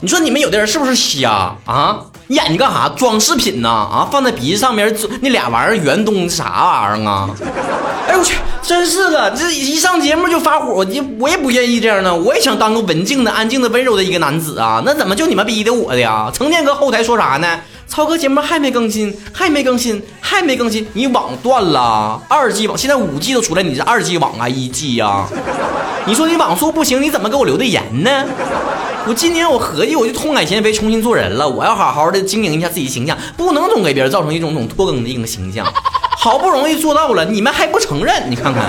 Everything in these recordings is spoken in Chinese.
你说你们有的人是不是瞎啊？你眼睛干啥？装饰品呢？啊，放在鼻子上面那俩玩意儿圆东啥玩意儿啊？哎呦我去，真是的，这一上节目就发火，我我也不愿意这样呢，我也想当个文静的、安静的、温柔的一个男子啊，那怎么就你们逼的我的呀？成天搁后台说啥呢？超哥节目还没更新，还没更新，还没更新，你网断了？二 G 网现在五 G 都出来，你是二 G 网啊？一 G 呀？你说你网速不行，你怎么给我留的言呢？我今年我合计，我就痛改前非，重新做人了。我要好好的经营一下自己形象，不能总给别人造成一种种拖更的一种形象。好不容易做到了，你们还不承认？你看看，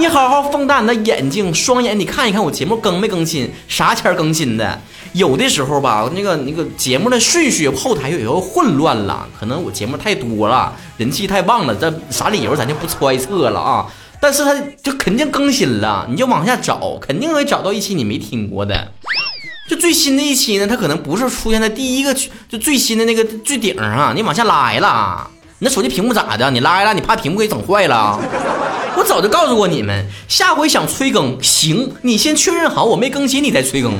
你好好放大你的眼睛、双眼，你看一看我节目更没更新，啥前更新的？有的时候吧，那个那个节目的顺序后台有时候混乱了，可能我节目太多了，人气太旺了，这啥理由咱就不揣测了啊。但是他就肯定更新了，你就往下找，肯定会找到一期你没听过的。就最新的一期呢，它可能不是出现在第一个，就最新的那个最顶上，你往下拉了。你那手机屏幕咋的？你拉一拉，你怕屏幕给整坏了？我早就告诉过你们，下回想催更，行，你先确认好我没更新，你再催更。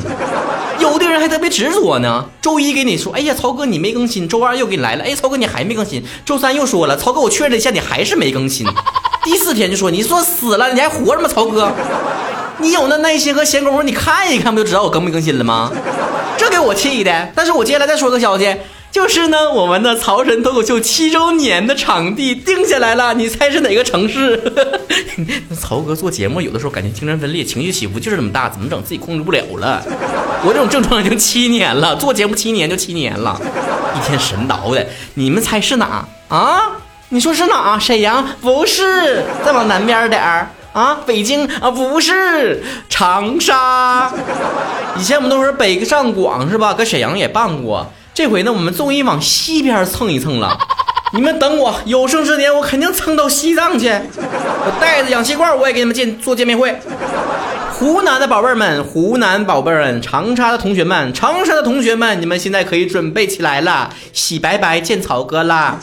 有的人还特别执着呢，周一给你说，哎呀，曹哥你没更新，周二又给你来了，哎，曹哥你还没更新，周三又说了，曹哥我确认一下，你还是没更新。第四天就说，你说死了，你还活着吗，曹哥？你有那耐心和闲工夫，你看一看不就知道我更没更新了吗？这给我气的。但是我接下来再说个消息，就是呢，我们的曹神脱口秀七周年的场地定下来了，你猜是哪个城市？曹哥做节目有的时候感觉精神分裂，情绪起伏就是这么大，怎么整自己控制不了了？我这种症状已经七年了，做节目七年就七年了，一天神叨的。你们猜是哪啊？你说是哪？沈阳不是，再往南边点儿。啊，北京啊，不是长沙。以前我们都是北上广是吧？搁沈阳也办过。这回呢，我们终于往西边蹭一蹭了。你们等我，有生之年我肯定蹭到西藏去。我带着氧气罐，我也给你们见做见面会。湖南的宝贝们，湖南宝贝们，长沙的同学们，长沙的同学们，你们现在可以准备起来了，洗白白见草哥啦！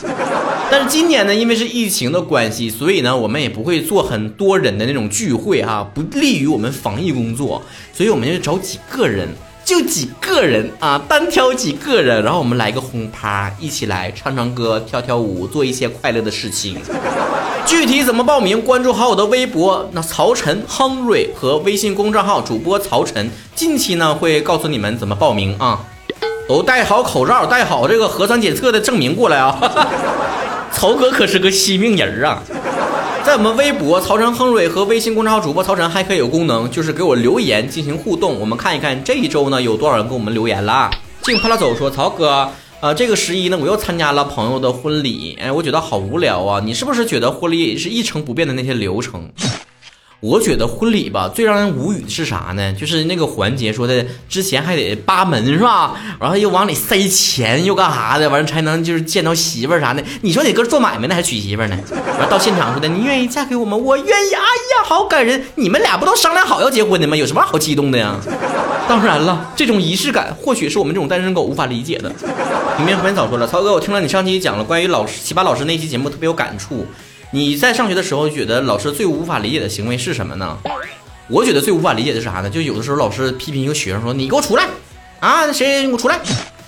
但是今年呢，因为是疫情的关系，所以呢，我们也不会做很多人的那种聚会哈，不利于我们防疫工作，所以我们就找几个人。就几个人啊，单挑几个人，然后我们来个轰趴，一起来唱唱歌、跳跳舞，做一些快乐的事情。具体怎么报名？关注好我的微博，那曹晨亨瑞和微信公众号主播曹晨，近期呢会告诉你们怎么报名啊。都戴好口罩，戴好这个核酸检测的证明过来啊。曹哥可是个惜命人啊。在我们微博曹晨亨瑞和微信公众号主播曹晨还可以有功能，就是给我留言进行互动。我们看一看这一周呢有多少人给我们留言了。静拍了走说曹哥，呃，这个十一呢我又参加了朋友的婚礼，哎，我觉得好无聊啊。你是不是觉得婚礼是一成不变的那些流程？我觉得婚礼吧，最让人无语的是啥呢？就是那个环节说的，之前还得扒门是吧？然后又往里塞钱，又干啥的？完了才能就是见到媳妇儿啥的。你说你搁这做买卖呢，还娶媳妇儿呢？完到现场说的，你愿意嫁给我吗？我愿意。哎呀，好感人！你们俩不都商量好要结婚的吗？有什么好激动的呀？当然了，这种仪式感或许是我们这种单身狗无法理解的。里面很早说了，曹哥，我听了你上期讲了关于老师奇葩老师那期节目，特别有感触。你在上学的时候觉得老师最无法理解的行为是什么呢？我觉得最无法理解的是啥呢？就有的时候老师批评一个学生说：“你给我出来啊！谁谁给我出来！”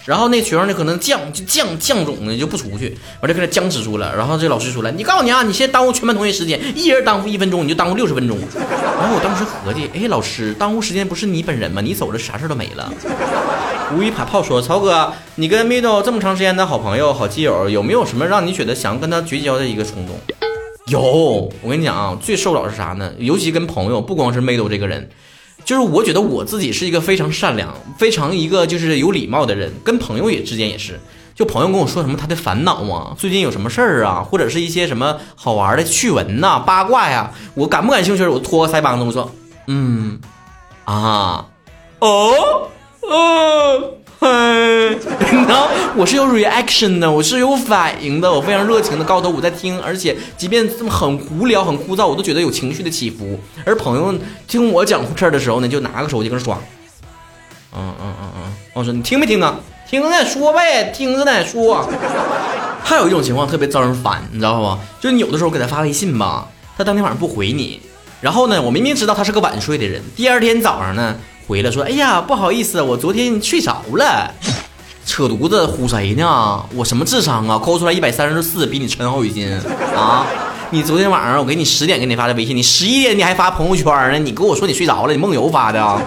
然后那学生呢可能犟就犟犟种的就不出去，完就跟他僵持住了。然后这老师说了：“你告诉你啊，你现在耽误全班同学时间，一人耽误一分钟，你就耽误六十分钟。”然后我当时合计：“哎，老师耽误时间不是你本人吗？你走了啥事都没了。”吴一爬炮说：“曹哥，你跟 Middle 这么长时间的好朋友、好基友，有没有什么让你觉得想跟他绝交的一个冲动？”有，我跟你讲啊，最受不了是啥呢？尤其跟朋友，不光是妹兜这个人，就是我觉得我自己是一个非常善良、非常一个就是有礼貌的人，跟朋友也之间也是。就朋友跟我说什么他的烦恼啊，最近有什么事儿啊，或者是一些什么好玩的趣闻呐、八卦呀，我感不感兴趣？我托腮帮子，我说，嗯，啊，哦，嗯。嘿，然后我是有 reaction 的，我是有反应的，我非常热情的告诉他我在听，而且即便这么很无聊、很枯燥，我都觉得有情绪的起伏。而朋友听我讲事儿的时候呢，就拿个手机搁那刷。嗯嗯嗯嗯，我说你听没听啊？听着呢，说呗，听着呢，说。还有一种情况特别招人烦，你知道吗？就是你有的时候给他发微信吧，他当天晚上不回你，然后呢，我明明知道他是个晚睡的人，第二天早上呢回来说，哎呀，不好意思，我昨天睡着了。扯犊子，唬谁呢？我什么智商啊？抠出来一百三十四，比你沉好几斤啊！你昨天晚上我给你十点给你发的微信，你十一点你还发朋友圈呢？你跟我说你睡着了，你梦游发的？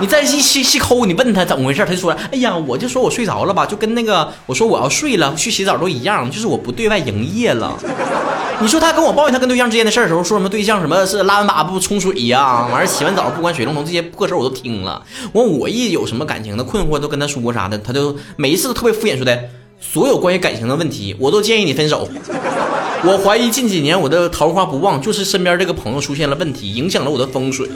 你再细细细抠，你问他怎么回事，他就说：“哎呀，我就说我睡着了吧，就跟那个我说我要睡了去洗澡都一样，就是我不对外营业了。”你说他跟我抱怨他跟对象之间的事儿的时候，说什么对象什么是拉完粑不冲水呀，完事洗完澡不关水龙头这些破事儿我都听了。我我一有什么感情的困惑都跟他说啥的，他就每一次都特别敷衍说的，所有关于感情的问题我都建议你分手。我怀疑近几年我的桃花不旺，就是身边这个朋友出现了问题，影响了我的风水。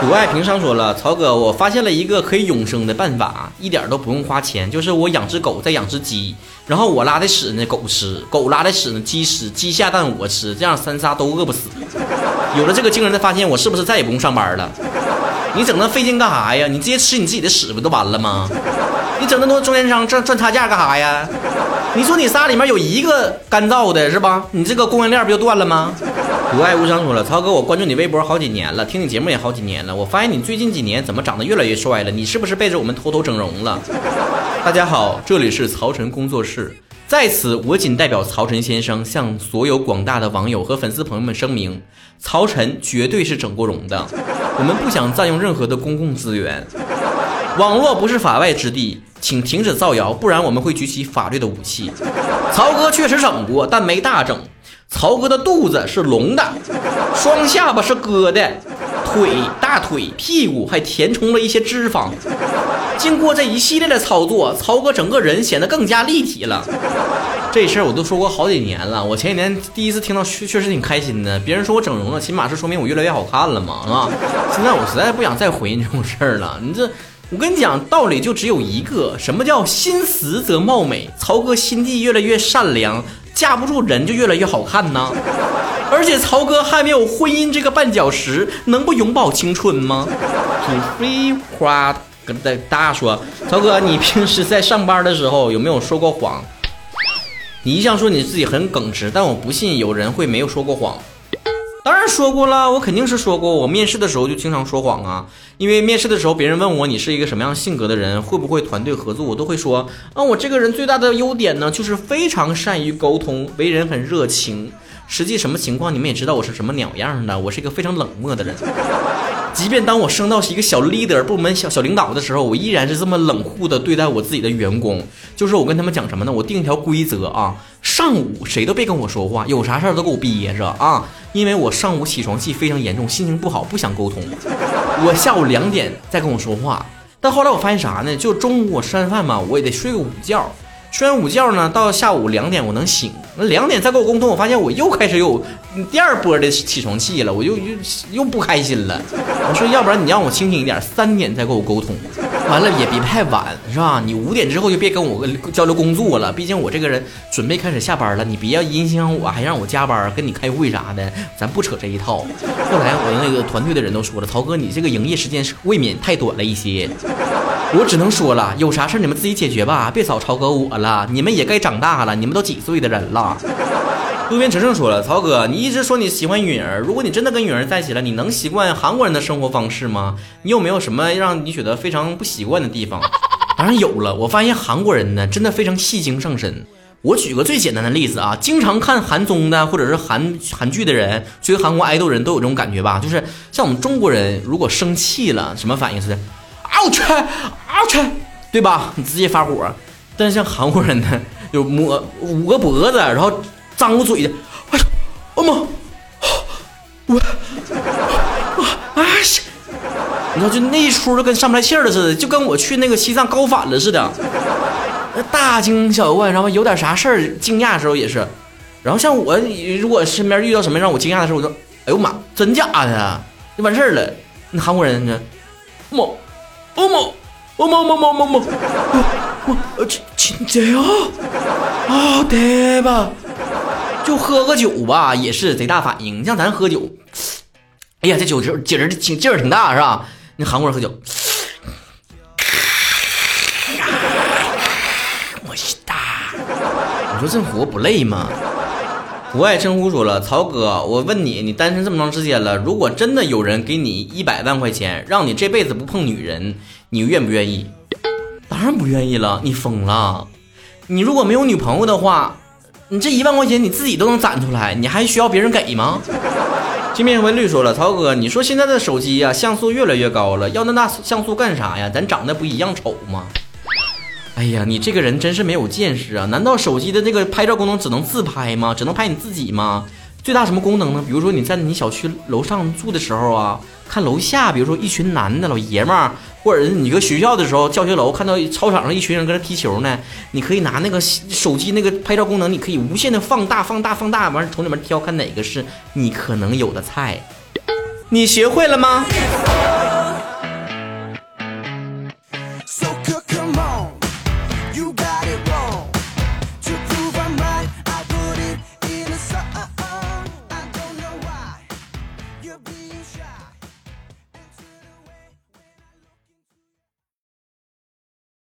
古爱平商说了，曹哥，我发现了一个可以永生的办法，一点都不用花钱，就是我养只狗，再养只鸡，然后我拉的屎呢狗吃，狗拉的屎呢鸡吃，鸡下蛋我吃，这样三仨都饿不死。有了这个惊人的发现，我是不是再也不用上班了？你整那费劲干啥呀？你直接吃你自己的屎不就完了吗？你整那么多中间商赚赚差价干啥呀？你说你仨里面有一个干燥的是吧？你这个供应链不就断了吗？无爱无伤说了，曹哥，我关注你微博好几年了，听你节目也好几年了，我发现你最近几年怎么长得越来越帅了？你是不是背着我们偷偷整容了？大家好，这里是曹晨工作室，在此我仅代表曹晨先生向所有广大的网友和粉丝朋友们声明，曹晨绝对是整过容的，我们不想占用任何的公共资源，网络不是法外之地。请停止造谣，不然我们会举起法律的武器。曹哥确实整过，但没大整。曹哥的肚子是隆的，双下巴是割的，腿、大腿、屁股还填充了一些脂肪。经过这一系列的操作，曹哥整个人显得更加立体了。这事儿我都说过好几年了，我前几年第一次听到，确确实挺开心的。别人说我整容了，起码是说明我越来越好看了嘛，是吧？现在我实在不想再回你这种事儿了，你这。我跟你讲，道理就只有一个，什么叫心慈则貌美？曹哥心地越来越善良，架不住人就越来越好看呢。而且曹哥还没有婚姻这个绊脚石，能不永葆青春吗？土飞花跟大家说，曹哥，你平时在上班的时候有没有说过谎？你一向说你自己很耿直，但我不信有人会没有说过谎。当然说过了，我肯定是说过。我面试的时候就经常说谎啊，因为面试的时候别人问我你是一个什么样性格的人，会不会团队合作，我都会说啊，我这个人最大的优点呢就是非常善于沟通，为人很热情。实际什么情况你们也知道我是什么鸟样的，我是一个非常冷漠的人。即便当我升到是一个小 leader 部门小小领导的时候，我依然是这么冷酷的对待我自己的员工。就是我跟他们讲什么呢？我定一条规则啊，上午谁都别跟我说话，有啥事儿都给我憋着啊，因为我上午起床气非常严重，心情不好，不想沟通。我下午两点再跟我说话。但后来我发现啥呢？就中午我吃完饭嘛，我也得睡个午觉。睡完午觉呢，到下午两点我能醒。那两点再跟我沟通，我发现我又开始有第二波的起床气了，我又又又不开心了。我说，要不然你让我清醒一点，三点再跟我沟通，完了也别太晚，是吧？你五点之后就别跟我交流工作了，毕竟我这个人准备开始下班了，你别影响我，还让我加班跟你开会啥的，咱不扯这一套。后来我那个团队的人都说了，曹哥，你这个营业时间是未免太短了一些。我只能说了，有啥事你们自己解决吧，别找曹哥我了。你们也该长大了，你们都几岁的人了。路边陈胜说了，曹哥，你一直说你喜欢允儿，如果你真的跟允儿在一起了，你能习惯韩国人的生活方式吗？你有没有什么让你觉得非常不习惯的地方？当然有了，我发现韩国人呢，真的非常戏精上身。我举个最简单的例子啊，经常看韩综的或者是韩韩剧的人，追韩国爱豆人都有这种感觉吧？就是像我们中国人，如果生气了，什么反应是？我去，我去，对吧？你直接发火。但是像韩国人呢，就摸捂个脖子，然后张嘴的，哎呀，欧姆，我，啊，是你说，就那一出就跟上不来气儿似的，就跟我去那个西藏高反了似的，大惊小怪，然后有点啥事儿惊讶的时候也是，然后像我如果身边遇到什么让我惊讶的时候，我就，哎呦妈，真假的，就完事儿了。那韩国人呢？么，么么，么么么么么么，我我亲亲姐啊，啊对吧？就喝个酒吧，也是贼大反应。你像咱喝酒，哎呀，这酒劲儿劲儿挺劲儿挺大，是吧？那韩国人喝酒，我西大，你说这活不累吗？不爱称呼说了，曹哥，我问你，你单身这么长时间了，如果真的有人给你一百万块钱，让你这辈子不碰女人，你愿不愿意？当然不愿意了，你疯了！你如果没有女朋友的话，你这一万块钱你自己都能攒出来，你还需要别人给吗？金面文绿说了，曹哥，你说现在的手机呀，像素越来越高了，要那大像素干啥呀？咱长得不一样丑吗？哎呀，你这个人真是没有见识啊！难道手机的那个拍照功能只能自拍吗？只能拍你自己吗？最大什么功能呢？比如说你在你小区楼上住的时候啊，看楼下，比如说一群男的老爷们儿，或者是你搁学校的时候，教学楼看到操场上一群人搁那踢球呢，你可以拿那个手机那个拍照功能，你可以无限的放大、放大、放大，完从里面挑看哪个是你可能有的菜。你学会了吗？